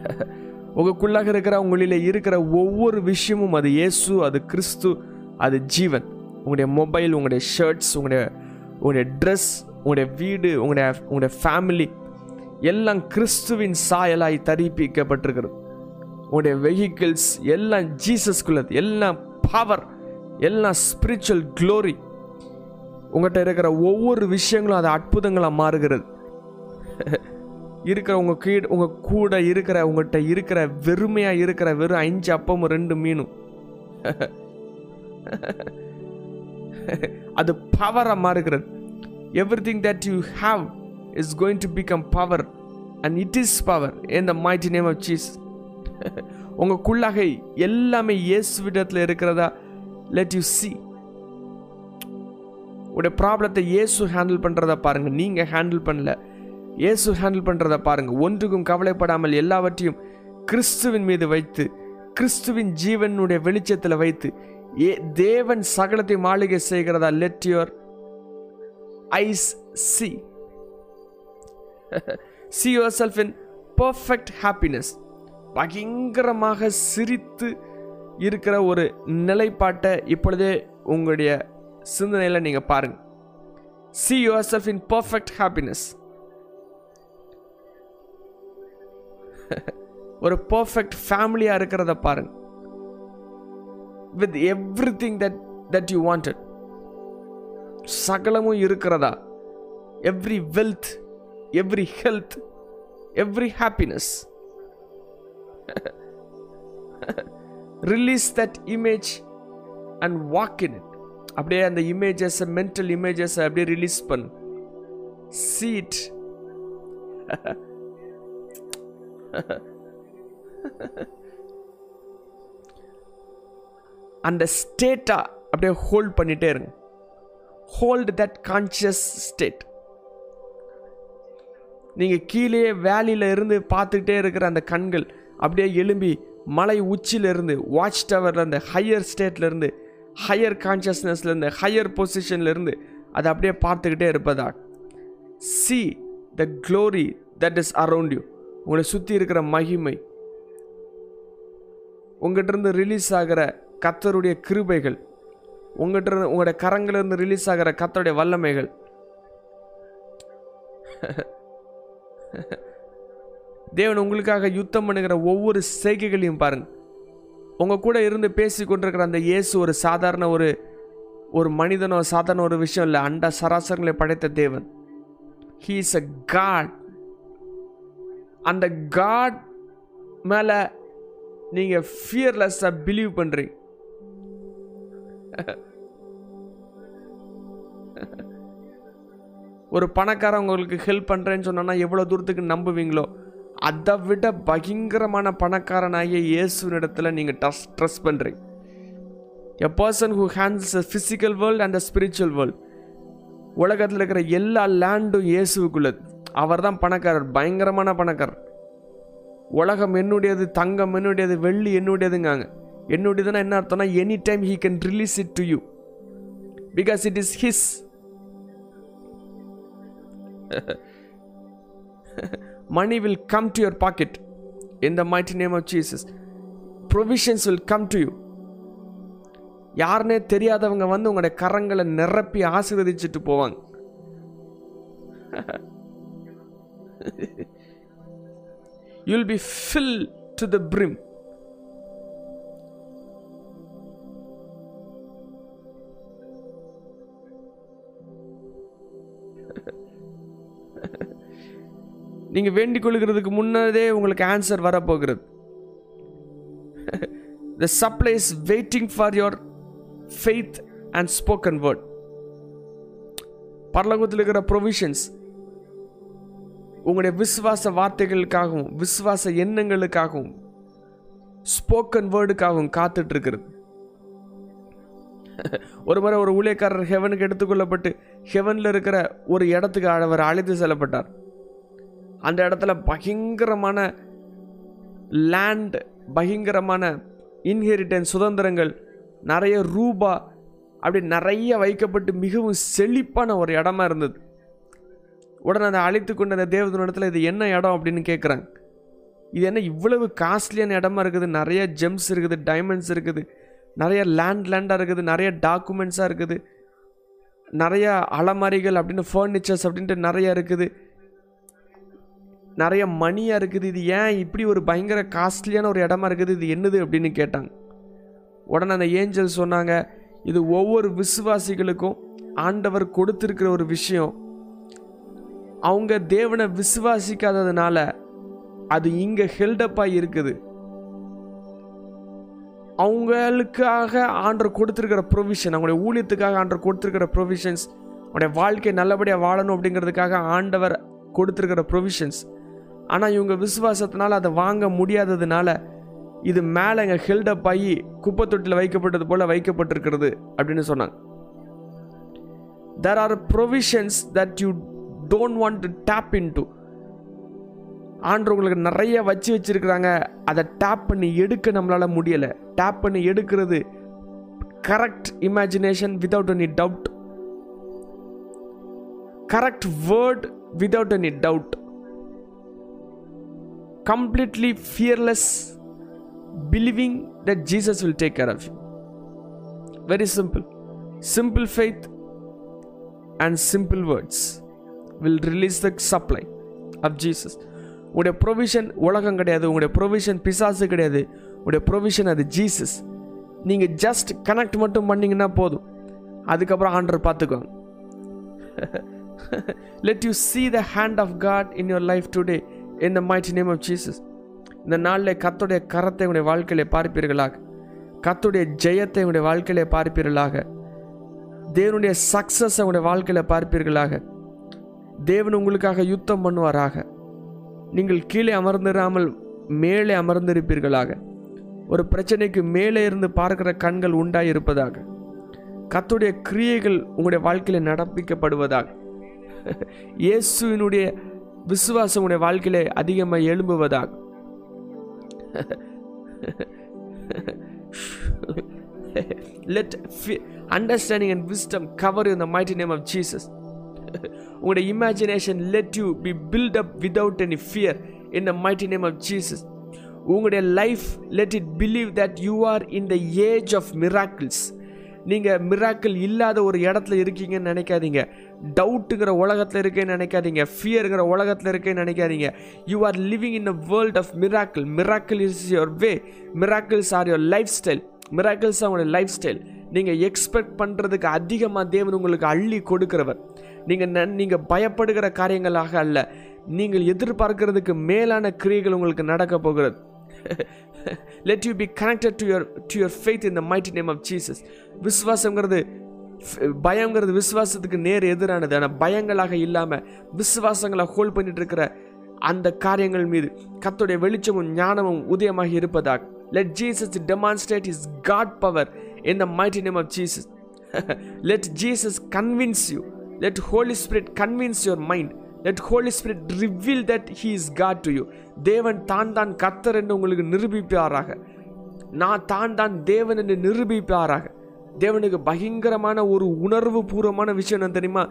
உங்களுக்குள்ளாக இருக்கிற உங்களில் இருக்கிற ஒவ்வொரு விஷயமும் அது இயேசு அது கிறிஸ்து அது ஜீவன். உங்களுடைய மொபைல் உங்களுடைய ஷர்ட்ஸ் உங்களுடைய உங்களுடைய ட்ரெஸ் உங்களுடைய வீடு உங்களுடைய உங்களுடைய ஃபேமிலி எல்லாம் கிறிஸ்துவின் சாயலாய் தரிப்பிக்கப்பட்டிருக்கிறது. உங்களுடைய வெஹிக்கிள்ஸ் எல்லாம் ஜீசஸ்குள்ளது எல்லாம் பவர் எல்லாம் ஸ்பிரிச்சுவல் க்ளோரி உங்கள்கிட்ட இருக்கிற ஒவ்வொரு விஷயங்களும் அது அற்புதங்களாக மாறுகிறது. இருக்கிற உங்கள் கீழ் உங்கள் கூட இருக்கிற உங்கள்கிட்ட இருக்கிற வெறுமையாக இருக்கிற வெறும் அஞ்சு அப்பமும் ரெண்டு மீனும். அது பவராக மாறுகிறது. Everything that you have is going to become power and it is power in the mighty name of Jesus உங்களுக்குள்ளாக எல்லாமே இயேசு விடத்தில் இருக்கிறதா? லெட் யூ சி உடைய ப்ராப்ளத்தை இயேசு ஹேண்டில் பண்ணுறத பாருங்கள் நீங்கள் ஹேண்டில் பண்ணல. இயேசு ஹேண்டில் பண்ணுறத பாருங்கள் ஒன்றுக்கும் கவலைப்படாமல் எல்லாவற்றையும் கிறிஸ்துவின் மீது வைத்து கிறிஸ்துவின் ஜீவனுடைய வெளிச்சத்தில் வைத்து ஏ தேவன் சகலத்தை மாளிகை செய்கிறதா let your eyes see see yourself in perfect happiness பயங்கரமாக சிரித்து இருக்கிற ஒரு நிலைப்பாட்டை இப்பொழுதே உங்களுடைய சிந்தனையில் நீங்கள் பாருங்க. See yourself in perfect happiness ஒரு பர்ஃபெக்ட் ஃபேமிலியாக இருக்கிறத பாருங்க. With everything that that you wanted சகலமும் இருக்கிறதா? Every wealth every health every happiness release that image and walk in it அப்படியே அந்த இமேஜஸ் மென்டல் இமேஜஸை அப்படியே ரிலீஸ் பண்ணு. சீட் அந்த ஸ்டேட்டா அப்படியே ஹோல்ட் பண்ணிட்டே இருங்க. ஹோல்டு தட் கான்சியஸ் ஸ்டேட் நீங்கள் கீழே வேலியில் இருந்து பார்த்துக்கிட்டே இருக்கிற அந்த கண்கள் அப்படியே எழும்பி மலை உச்சியிலிருந்து வாட்ச் டவரில் அந்த ஹையர் ஸ்டேட்லேருந்து ஹையர் கான்ஷியஸ்னஸ்லேருந்து ஹையர் பொசிஷன்லேருந்து அதை அப்படியே பார்த்துக்கிட்டே இருப்பதா? See the glory that is around you உங்களை சுற்றி இருக்கிற மகிமை. உங்கள்கிட்ட இருந்து ரிலீஸ் ஆகிற கத்தருடைய கிருபைகள். உங்கள்கிட்ட இருந்து உங்களுடைய கரங்களிலிருந்து ரிலீஸ் ஆகிற கத்தருடைய வல்லமைகள். தேவன் உங்களுக்காக யுத்தம் பண்ணுகிற ஒவ்வொரு செய்கைகளையும் பாருங்கள் உங்கள் கூட இருந்து பேசி கொண்டிருக்கிற அந்த இயேசு ஒரு சாதாரண ஒரு ஒரு மனிதனோ சாதாரண ஒரு விஷயம் இல்லை. அண்ட சராசரங்களை படைத்த தேவன். ஹீ இஸ் அ காட் அந்த காட் மேலே நீங்கள் ஃபியர்லெஸ்ஸாக பிலீவ் பண்ணுறீங்க ஒரு பணக்காரன் உங்களுக்கு ஹெல்ப் பண்ணுறேன்னு சொன்னா எவ்வளோ தூரத்துக்கு நம்புவீங்களோ அதை விட பயங்கரமான பணக்காரனாகிய இயேசுனிடத்தில் நீங்கள் டஸ் ட்ரெஸ் பண்ணுறீங்க a person who hands a physical world and a spiritual world உலகத்தில் இருக்கிற எல்லா லேண்டும் இயேசுக்குள்ளது அவர் தான் பணக்காரர் பயங்கரமான பணக்காரர். உலகம் என்னுடையது தங்கம் என்னுடையது வெள்ளி என்னுடையதுங்காங்க. என்னுடையதுன்னா என்ன அர்த்தம்னா any time he can release it to you because it is his money will come to your pocket in the mighty name of Jesus. Provisions will come to you. யாருனே தெரியாதவங்க வந்து உங்களுடைய கரங்களை நிரப்பி ஆசீர்வதிச்சுட்டு போவாங்க you'll be fill to the brim நீங்கள் வேண்டிக் கொள்கிறதுக்கு முன்னதே உங்களுக்கு ஆன்சர் வரப்போகிறது. The supply is waiting for your faith and spoken word பரலோகத்தில் இருக்கிற ப்ரொவிஷன்ஸ் உங்களுடைய விசுவாச வார்த்தைகளுக்காகவும் விசுவாச எண்ணங்களுக்காகவும் ஸ்போக்கன் வேர்டுக்காகவும் காத்துட்டு இருக்கிறது ஒரு முறை ஒரு ஊழியக்காரர் ஹெவனுக்கு எடுத்துக்கொள்ளப்பட்டு ஹெவனில் இருக்கிற ஒரு இடத்துக்கு அவர் அழைத்து செல்லப்பட்டார். அந்த இடத்துல பயங்கரமான லேண்ட் பயங்கரமான இன்ஹெரிட்டன்ஸ் சுதந்திரங்கள் நிறைய ரூபா அப்படி நிறைய வைக்கப்பட்டு மிகவும் செழிப்பான ஒரு இடமா இருந்தது. உடனே அதை அழைத்து கொண்ட அந்த தேவதன் இடத்துல இது என்ன இடம்? அப்படின்னு கேட்குறாங்க இது என்ன இவ்வளவு காஸ்ட்லியான இடமா இருக்குது? நிறைய ஜெம்ஸ் இருக்குது டைமண்ட்ஸ் இருக்குது நிறைய லேண்ட் லேண்டாக இருக்குது நிறைய டாக்குமெண்ட்ஸாக இருக்குது நிறைய அலமாரிகள் அப்படின்னு ஃபர்னிச்சர்ஸ் அப்படின்ட்டு நிறைய இருக்குது. நிறைய மணியாக இருக்குது இது ஏன் இப்படி ஒரு பயங்கர காஸ்ட்லியான ஒரு இடமா இருக்குது இது என்னது அப்படின்னு கேட்டாங்க. உடனே அந்த ஏஞ்சல் சொன்னாங்க இது ஒவ்வொரு விசுவாசிகளுக்கும் ஆண்டவர் கொடுத்துருக்கிற ஒரு விஷயம். அவங்க தேவனை விசுவாசிக்காததுனால அது இங்கே ஹெல்டப்பாக இருக்குது. அவங்களுக்காக ஆண்டர் கொடுத்துருக்கிற ப்ரொவிஷன் அவங்களுடைய ஊழியத்துக்காக ஆண்டர் கொடுத்துருக்கிற ப்ரொவிஷன்ஸ் அவனுடைய வாழ்க்கை நல்லபடியாக வாழணும் அப்படிங்கிறதுக்காக ஆண்டவர் கொடுத்துருக்கிற ப்ரொவிஷன்ஸ் ஆனால் இவங்க விசுவாசத்தினால் அதை வாங்க முடியாததுனால இது மேலே எங்கள் ஹெல்டப் ஆகி குப்பை தொட்டியில் வைக்கப்பட்டது போல் வைக்கப்பட்டிருக்கிறது அப்படின்னு சொன்னாங்க. There are provisions that you don't want to tap into ஆண்டு உங்களுக்கு நிறைய வச்சு வச்சுருக்கிறாங்க. அதை டேப் பண்ணி எடுக்க நம்மளால் முடியலை. டேப் பண்ணி எடுக்கிறது correct imagination without any doubt correct word without any doubt completely fearless, believing that Jesus will take care of you. Very simple. Simple faith and simple words will release the supply of Jesus. உடைய provision உலகம் கிடையாது உங்களுடைய provision பிசாசு கிடையாது உடைய provision அது Jesus நீங்கள் just connect மட்டும் பண்ணிங்கன்னா போதும் அதுக்கப்புறம் ஆண்டர் பார்த்துக்கோங்க let you see the hand of God in your life today இந்த மைட்டி நேம் ஆஃப் ஜீசஸ் இந்த நாளில் கத்துடைய கரத்தை உங்களுடைய வாழ்க்கையிலே பார்ப்பீர்களாக. கத்துடைய ஜெயத்தை உங்களுடைய வாழ்க்கையிலே பார்ப்பீர்களாக. தேவனுடைய சக்ஸஸ் உங்களுடைய வாழ்க்கையில் பார்ப்பீர்களாக. தேவன் உங்களுக்காக யுத்தம் பண்ணுவாராக. நீங்கள் கீழே அமர்ந்திராமல் மேலே அமர்ந்திருப்பீர்களாக. ஒரு பிரச்சனைக்கு மேலே இருந்து பார்க்கிற கண்கள் உண்டாய் இருப்பதாக கத்துடைய கிரியைகள் உங்களுடைய வாழ்க்கையில் நடப்பிக்கப்படுவதாக. இயேசுவினுடைய விசுவாசம் உடைய வாழ்க்கையில அதிகமாக எழும்புவதாக let understanding and wisdom cover in the mighty name of Jesus உங்களுடைய imagination let you be built up without any fear in the mighty name of Jesus உங்களுடைய life let it believe that you are in the age of miracles நீங்கள் miracle இல்லாத ஒரு இடத்துல இருக்கீங்கன்னு நினைக்காதீங்க. டவுட்டுங்கிற உலகத்தில் இருக்கேன்னு நினைக்காதீங்க. ஃபியருங்கிற உலகத்தில் இருக்கேன்னு நினைக்காதீங்க. You are living in a world of miracle miracle is your way miracles are your life style miracles அவங்களுடைய லைஃப் ஸ்டைல் நீங்கள் எக்ஸ்பெக்ட் பண்ணுறதுக்கு அதிகமாக தேவன் உங்களுக்கு அள்ளி கொடுக்கிறவர். நீங்கள் நீங்கள் பயப்படுகிற காரியங்களாக அல்ல. நீங்கள் எதிர்பார்க்கறதுக்கு மேலான கிரியைகள் உங்களுக்கு நடக்க போகிறது. Let you be connected to your to your faith in the mighty name of Jesus விஸ்வாசங்கிறது Eh, பயங்கிறது விசுவாசத்துக்கு நேர் எதிரானது. ஆனால் பயங்களாக இல்லாமல் விசுவாசங்களை ஹோல்ட் பண்ணிட்டு இருக்கிற அந்த காரியங்கள் மீது கத்துடைய வெளிச்சமும் ஞானமும் உதயமாக இருப்பதாக. Let Jesus demonstrate is God power in the mighty name of Jesus let Jesus convince you let Holy Spirit convince your mind let Holy Spirit reveal that he is God to you தேவன் தான் தான் கத்தர் என்று உங்களுக்கு நிரூபிப்பாராக. நான் தான் தான் தேவன் என்று நிரூபிப்பாராக. தேவனுக்கு பயங்கரமான ஒரு உணர்வு பூர்வமான விஷயம் என்ன தெரியுமா?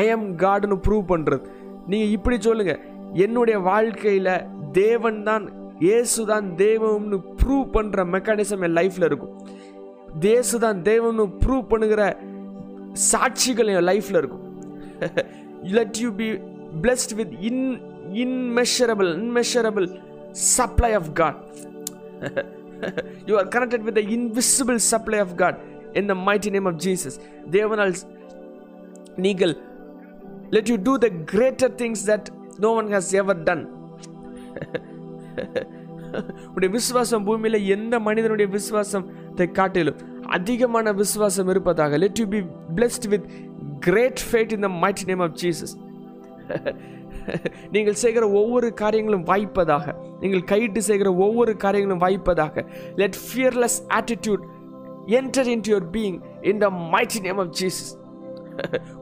ஐ எம் காட்னு ப்ரூவ் பண்ணுறது நீங்கள் இப்படி சொல்லுங்கள் என்னுடைய வாழ்க்கையில் தேவன் தான் இயேசு தான் தெய்வம்னு ப்ரூவ் பண்ணுற மெக்கானிசம் என் லைஃப்பில் இருக்கும். தேசு தான் தெய்வம்னு ப்ரூவ் பண்ணுகிற சாட்சிகள் என் லைஃப்பில் இருக்கும். Let you be blessed with in immeasurable immeasurable supply of God you are connected with the invisible supply of God in the mighty name of Jesus தேவனால் நீங்கள் let you do the greater things that no one has ever done உடைய விசுவாசம் பூமியில் எந்த மனிதனுடைய விசுவாசத்தை காட்டிலும் அதிகமான விசுவாசம் இருப்பதாக let you be blessed with great faith in the mighty name of Jesus நீங்கள் செய்கிற ஒவ்வொரு காரியங்களும் வாய்ப்பதாக நீங்கள் கையிட்டு செய்கிற ஒவ்வொரு காரியங்களும் வாய்ப்பதாக let fearless attitude enter in your being in the mighty name of Jesus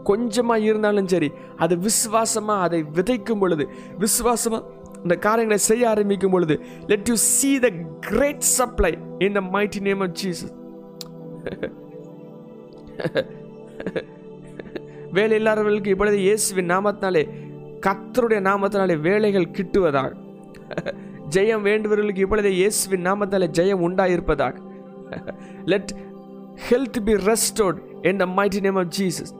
கொஞ்சமாக இருந்தாலும் சரி அது விசுவாசமாக அதை விதைக்கும் பொழுது விசுவாசமாக இந்த காரியங்களை செய்ய ஆரம்பிக்கும் பொழுது let you see the great supply in the mighty name of Jesus வேலை இல்லாதவர்களுக்கு இப்பொழுது இயேசுவின் நாமத்தினாலே கத்தருடைய நாமத்தினாலே வேலைகள் கிட்டுவதாக. ஜெயம் வேண்டுவர்களுக்கு இப்பொழுது இயேசுவின் நாமத்தாலே ஜெயம் உண்டாயிருப்பதாக. Let health be restored in the mighty name of Jesus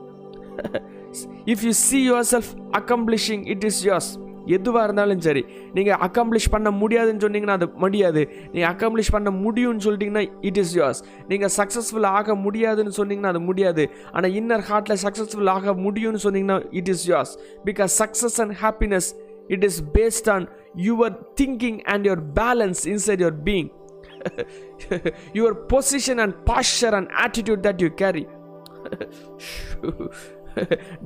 if you see yourself accomplishing it is yours எதுவாக இருந்தாலும் சரி. நீங்கள் அக்காம்ப்ளிஷ் பண்ண முடியாதுன்னு சொன்னீங்கன்னா அது முடியாது. நீங்கள் அக்காம்ப்ளிஷ் பண்ண முடியும்னு சொல்லிட்டிங்கன்னா இட் இஸ் யோர்ஸ் நீங்கள் சக்ஸஸ்ஃபுல் ஆக முடியாதுன்னு சொன்னீங்கன்னா அது முடியாது. ஆனால் இன்னர் ஹார்ட்டில் சக்ஸஸ்ஃபுல் ஆக முடியும்னு சொன்னீங்கன்னா it is yours because success and happiness it is based on your thinking and your balance inside your being your position and posture and attitude that you carry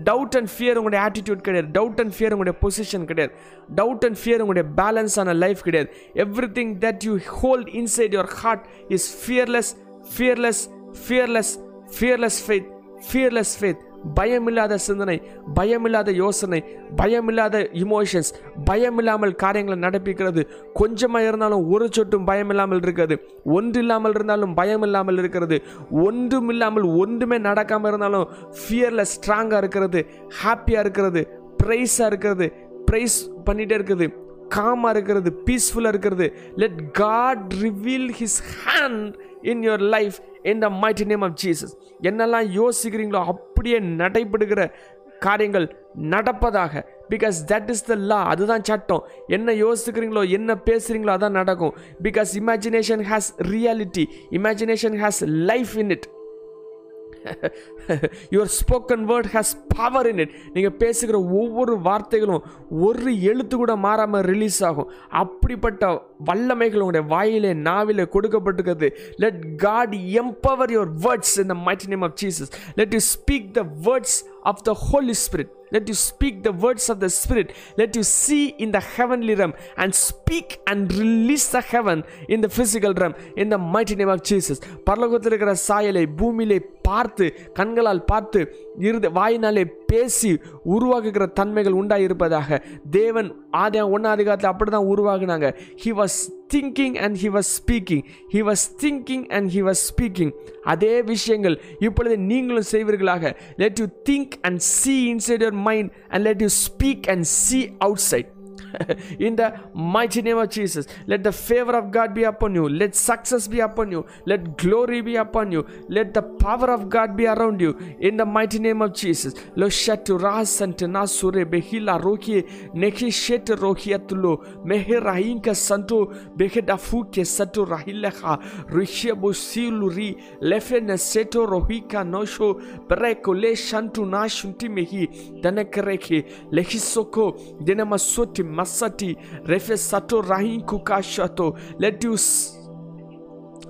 doubt and fear உங்களுடைய attitude கிடையாது. Doubt and fear உங்களுடைய position கிடையாது. Doubt and fear உங்களுடைய பேலன்ஸான life கிடையாது. Everything that you hold inside your heart is fearless fearless fearless fearless faith fearless faith பயமில்லாத சிந்தனை பயமில்லாத யோசனை பயமில்லாத இமோஷன்ஸ் பயமில்லாமல் காரியங்களை நடப்பிக்கிறது. கொஞ்சமாக இருந்தாலும் ஒரு சொட்டும் பயமில்லாமல் இருக்கிறது. ஒன்று இல்லாமல் இருந்தாலும் பயம் இல்லாமல் இருக்கிறது. ஒன்றும் இல்லாமல் ஒன்றுமே நடக்காமல் இருந்தாலும் ஃபியரில் ஸ்ட்ராங்காக இருக்கிறது ஹாப்பியாக இருக்கிறது ப்ரைஸாக இருக்கிறது ப்ரைஸ் பண்ணிகிட்டே இருக்குது. காமாக இருக்கிறது பீஸ்ஃபுல்லாக இருக்கிறது. Let God reveal his hand in your life in the mighty name of Jesus என்னெல்லாம் யோசிக்கிறீங்களோ அப் அப்படியே நடைபெறுகிற காரியங்கள் நடப்பதாக. Because that is the law அதுதான் சட்டம். என்ன யோசிக்கிறீங்களோ என்ன பேசுகிறீங்களோ அதான் நடக்கும். Because imagination has reality imagination has life in it your spoken word has power in it நீங்கள் பேசுகிற ஒவ்வொரு வார்த்தைகளும் ஒரு எழுத்து கூட மாறாமல் ரிலீஸ் ஆகும். அப்படிப்பட்ட வல்லமைகள் உங்களுடைய வாயிலே நாவிலே கொடுக்கப்பட்டிருக்கிறது. Let God empower your words in the mighty name of Jesus let you speak the words of the Holy Spirit. let you speak the words of the spirit let you see in the heavenly realm and speak and release the heaven in the physical realm in the mighty name of jesus பரலோகத்தில் இருக்கிற சாயலை பூமியிலே பார்த்து கண்களால் பார்த்து இருந்த வாயினாலே பேசி உருவாக்குகிற தன்மைகள் உண்டாயிருப்பதாக. தேவன் ஆதி ஒன்னாதிகாரத்தில் அப்படி தான் உருவாகினாங்க he was thinking and he was speaking he was thinking and he was speaking அதே விஷயங்கள் இப்பொழுது நீங்களும் செய்வீர்களாக. Let you think and see inside your mind and let you speak and see outside in the mighty name of Jesus. Let the favor of God be upon you. Let success be upon you. Let glory be upon you. Let the power of God be around you. In the mighty name of Jesus. Lo shatu rasante nasure behila roki neki shete rohiatulo mehe rahinka santo behe dafuke sato rahileha rishia bosiluri lefene seto rohika nosho breko le shantu nashunti mehi danekereke lehisoko denamasoti Masati, சட்டோ Sato குகா ஷட்டோ let you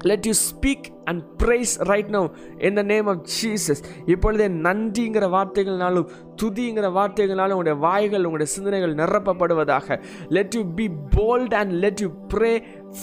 let you speak and praise right now in the name of Jesus இப்பொழுதே நன்றிங்கிற வார்த்தைகள்னாலும் துதிங்கிற வார்த்தைகள்னாலும் உங்களுடைய வாய்கள் உங்களுடைய சிந்தனைகள் நிரப்பப்படுவதாக let you be bold and let you pray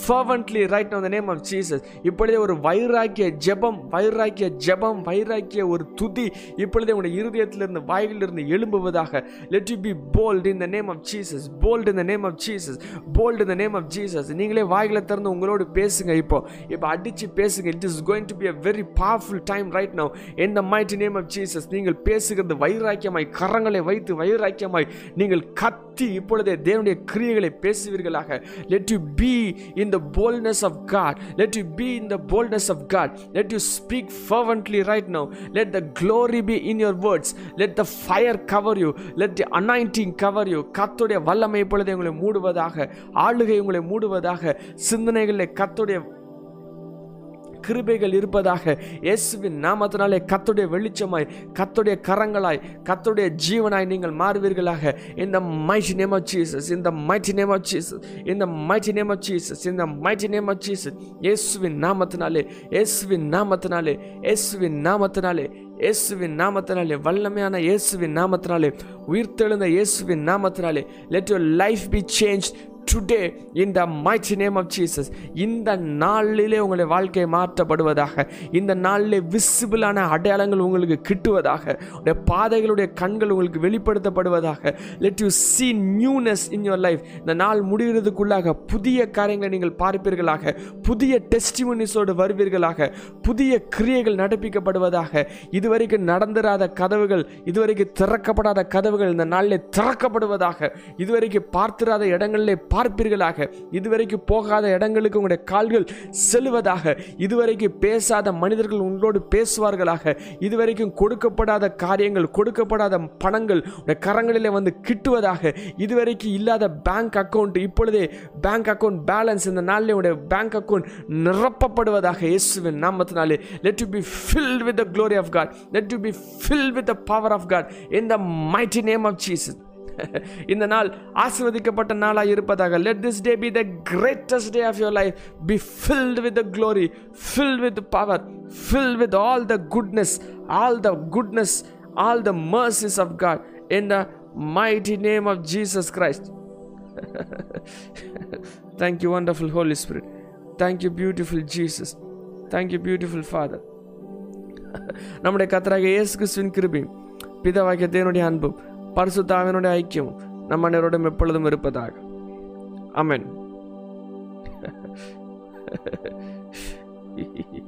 fervently right now the name of Jesus இப்பொழுதே ஒரு வைராக்கிய ஜெபம் வைராக்கிய ஜெபம் வைராக்கிய ஒரு துதி இப்பொழுதே உங்களுடைய இருதயத்திலிருந்து வாயிலிருந்து எழும்புவதாக. Let you be bold in the name of Jesus bold in the name of Jesus bold in the name of Jesus நீங்களே வாய்களை திறந்து உங்களோடு பேசுங்க இப்போ. இப்போ அடிச்சு பேசுங்க. It is going to be a very powerful time right now in the mighty name of நீங்கள் பேசுகிறது வைராக்கியமாய் கரங்களை வைத்து வைராக்கியமாய் நீங்கள் கத்தி இப்பொழுதே தேவனுடைய கிரியைகளை பேசுவீர்களாக. Let you be in the boldness of God let you be in the boldness of God let you speak fervently right now let the glory be in your words let the fire cover you let the anointing cover you கத்துடைய வல்லமை இப்பொழுது உங்களை மூடுவதாக ஆளுகை உங்களை மூடுவதாக சிந்தனைகளில் கத்துடைய கிருபைகள் இருப்பதாக இயேசுவின் நாமத்தினாலே கத்துடைய வெளிச்சமாய் கத்துடைய கரங்களாய் கத்துடைய ஜீவனாய் நீங்கள் மாறுவீர்களாக. In the mighty name of Jesus in the mighty name of Jesus in the mighty name of Jesus in the mighty name of Jesus இயேசுவின் நாமத்தினாலே இயேசுவின் நாமத்தினாலே இயேசுவின் நாமத்தினாலே இயேசுவின் நாமத்தினாலே வல்லமையான இயேசுவின் நாமத்தினாலே உயிர்த்தெழுந்த இயேசுவின் நாமத்தினாலே let your life be change today in the mighty name of Jesus இந்த நாளிலே உங்களுடைய வாழ்க்கை மாற்றப்படுவதாக இந்த நாளிலே விசிபிளான அடையாளங்கள் உங்களுக்கு கிட்டுவதாக உடைய பாதைகளுடைய கண்கள் உங்களுக்கு வெளிப்படுத்தப்படுவதாக let you see newness in your life இந்த நாள் முடிகிறதுக்குள்ளாக புதிய காரியங்களை நீங்கள் பார்ப்பீர்களாக புதிய டெஸ்டிமனிஸோடு வருவீர்களாக புதிய கிரியைகள் நடப்பிக்கப்படுவதாக இதுவரைக்கும் நடந்துராத கதவுகள் இதுவரைக்கும் திறக்கப்படாத கதவுகள் இந்த நாளிலே திறக்கப்படுவதாக இதுவரைக்கும் பார்த்திராத இடங்களிலே பார்ப்பீர்களாக. இதுவரைக்கும் போகாத இடங்களுக்கு உங்களுடைய கால்கள் செல்வதாக இதுவரைக்கும் பேசாத மனிதர்கள் உங்களோடு பேசுவார்களாக. இதுவரைக்கும் கொடுக்கப்படாத காரியங்கள் கொடுக்கப்படாத பணங்கள் உடைய கரங்களிலே வந்து கிட்டுவதாக. இதுவரைக்கும் இல்லாத பேங்க் அக்கவுண்ட் இப்பொழுதே பேங்க் அக்கவுண்ட் பேலன்ஸ் இந்த நாளிலே உடைய பேங்க் அக்கௌண்ட் நிரப்பப்படுவதாக இயேசுவின் நாமத்தினாலே. Let you be filled with the glory of God let you be filled with the power of God in the mighty name of Jesus இந்த நாள் ஆசிர்வதிக்கப்பட்ட நாளாக இருப்பதாக. Let this day be the greatest day of your life be filled with the glory filled with power filled with all the goodness all the goodness all the mercies of God in the mighty name of Jesus Christ thank you wonderful Holy Spirit. Thank you beautiful Jesus. Thank you beautiful Father நம்முடைய கத்தராக இயேசு கிறிஸ்துவின் கிருபி பிதாவாகிய தேவனுடைய அன்பும் பரிசுத்தாவினுடைய ஐக்கியம் நம் அனைவரோடும் எப்பொழுதும் இருப்பதாக. அமேன்